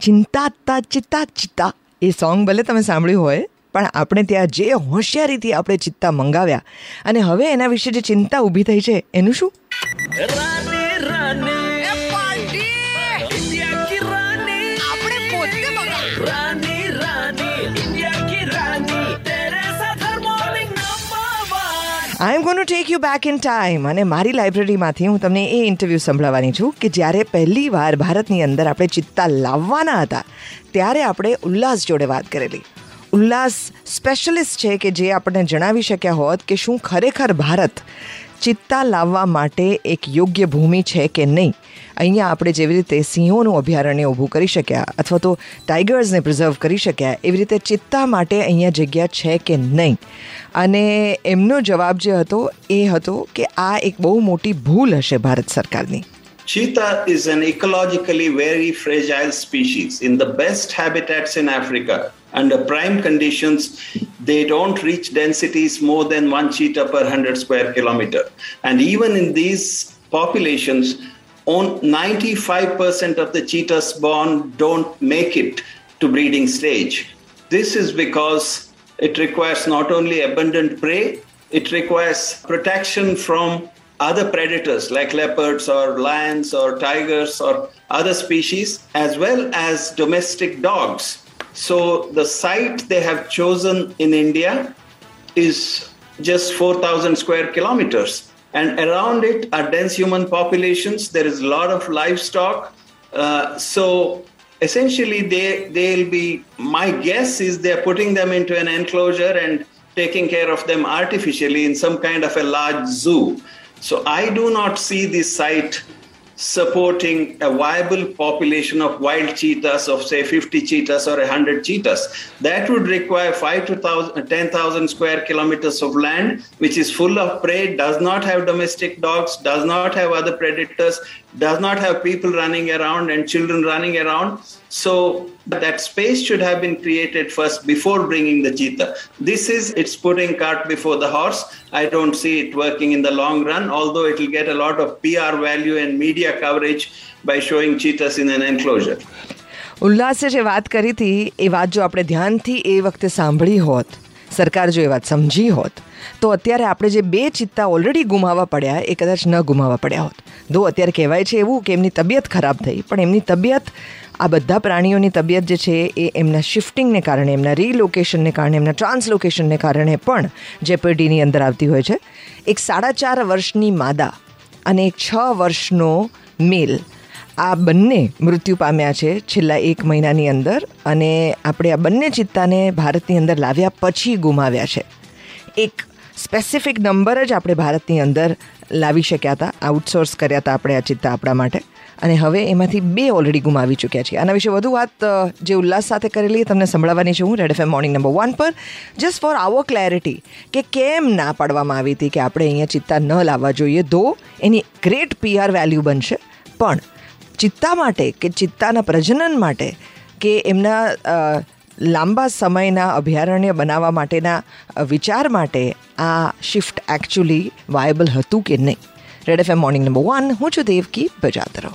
ચિંતા તા ચિત્તા ચિત્તા એ સોંગ ભલે તમે સાંભળ્યું હોય, પણ આપણે ત્યાં જે હોશિયારીથી આપણે ચિત્તા મંગાવ્યા. અને હવે એના વિશે જે ચિંતા ઊભી થઈ છે, એનું શું? I am gonna take you back in time અને મારી લાઇબ્રેરીમાંથી હું તમને એ ઇન્ટરવ્યૂ સંભળાવવાની છું કે જ્યારે પહેલી વાર ભારતની અંદર આપણે ચિત્તા લાવવાના હતા, ત્યારે આપણે ઉલ્લાસ જોડે વાત કરેલી. ઉલ્લાસ સ્પેશિયલિસ્ટ છે કે જે આપણને જણાવી શક્યા હોત કે શું ખરેખર ભારત ચિત્તા લાવવા માટે એક યોગ્ય ભૂમિ છે કે નહીં? અહીંયા આપણે જેવી રીતે સિંહોનું અભયારણ્ય ઊભું કરી શક્યા અથવા તો ટાઈગર્સને પ્રિઝર્વ કરી શક્યા એવી રીતે ચિત્તા માટે અહીંયા જગ્યા છે કે નહીં? અને એમનો જવાબ જે હતો એ હતો કે આ એક બહુ મોટી ભૂલ હશે ભારત સરકારની. Cheetah is an ecologically very fragile species. In the best habitats in Africa, under prime conditions, they don't reach densities more than one cheetah per 100 square kilometer. And even in these populations, on 95% of the cheetahs born don't make it to breeding stage. This is because it requires not only abundant prey, it requires protection from other predators like leopards or lions or tigers or other species, as well as domestic dogs. So the site they have chosen in India is just 4,000 square kilometers and around it are dense human populations. There is a lot of livestock. Uh, so essentially, they they'll be. My guess is they're putting them into an enclosure and taking care of them artificially in some kind of a large zoo. So I do not see this site supporting a viable population of wild cheetahs of say 50 cheetahs or 100 cheetahs. That would require 5 to 10,000 uh, square kilometers of land which is full of prey does not have domestic dogs does not have other predators does not have people running around and children running around so that space should have been created first before bringing the cheetah. This is it's putting cart before the horse. I don't see it working in the long run, although it will get a lot of PR value and media coverage by showing cheetahs in an enclosure. ઉલ્લાસે જે વાત કરી હતી એ વાત જો આપણે ધ્યાનથી એ વખતે સાંભળી હોત સરકાર જો એ વાત સમજી હોત, તો અત્યારે આપણે જે બે ચિત્તા ઓલરેડી ગુમાવવા પડ્યા એ કદાચ ન ગુમાવવા પડ્યા હોત. દો અત્યારે કહેવાય છે એવું કે એમની તબિયત ખરાબ થઈ, પણ એમની તબિયત, આ બધા પ્રાણીઓની તબિયત જે છે એ એમના શિફ્ટિંગને કારણે, એમના રીલોકેશનને કારણે, એમના ટ્રાન્સલોકેશનને કારણે પણ જે અંદર આવતી હોય છે. એક સાડા ચાર વર્ષની માદા અને એક છ વર્ષનો મેલ આ બંને મૃત્યુ પામ્યા છે છેલ્લા એક મહિનાની અંદર અને આપણે આ બંને ચિત્તાને ભારતની અંદર લાવ્યા પછી ગુમાવ્યા છે. એક સ્પેસિફિક નંબર જ આપણે ભારતની અંદર લાવી શક્યા હતા આઉટસોર્સ કર્યા હતા આપણે આ ચિત્તા આપણા માટે. અને હવે એમાંથી બે ઓલરેડી ગુમાવી ચૂક્યા છીએ. આના વિશે વધુ વાત જે ઉલ્લાસ સાથે કરેલી તમને સંભળાવવાની છું હું Red F morning number one પર. જસ્ટ ફોર આવો ક્લેરિટી કે કેમ ના પાડવામાં આવી હતી કે આપણે અહીંયા ચિત્તા ન લાવવા જોઈએ ધો એની ગ્રેટ પીઆર વેલ્યુ બનશે. પણ ચિત્તા માટે કે ચિત્તાના પ્રજનન માટે કે એમના લાંબા સમયના અભયારણ્ય બનાવવા માટેના વિચાર માટે આ શિફ્ટ એકચ્યુઅલી વાયબલ હતું કે નહીં? Red F M morning number one હું છું દેવકી બજાતરો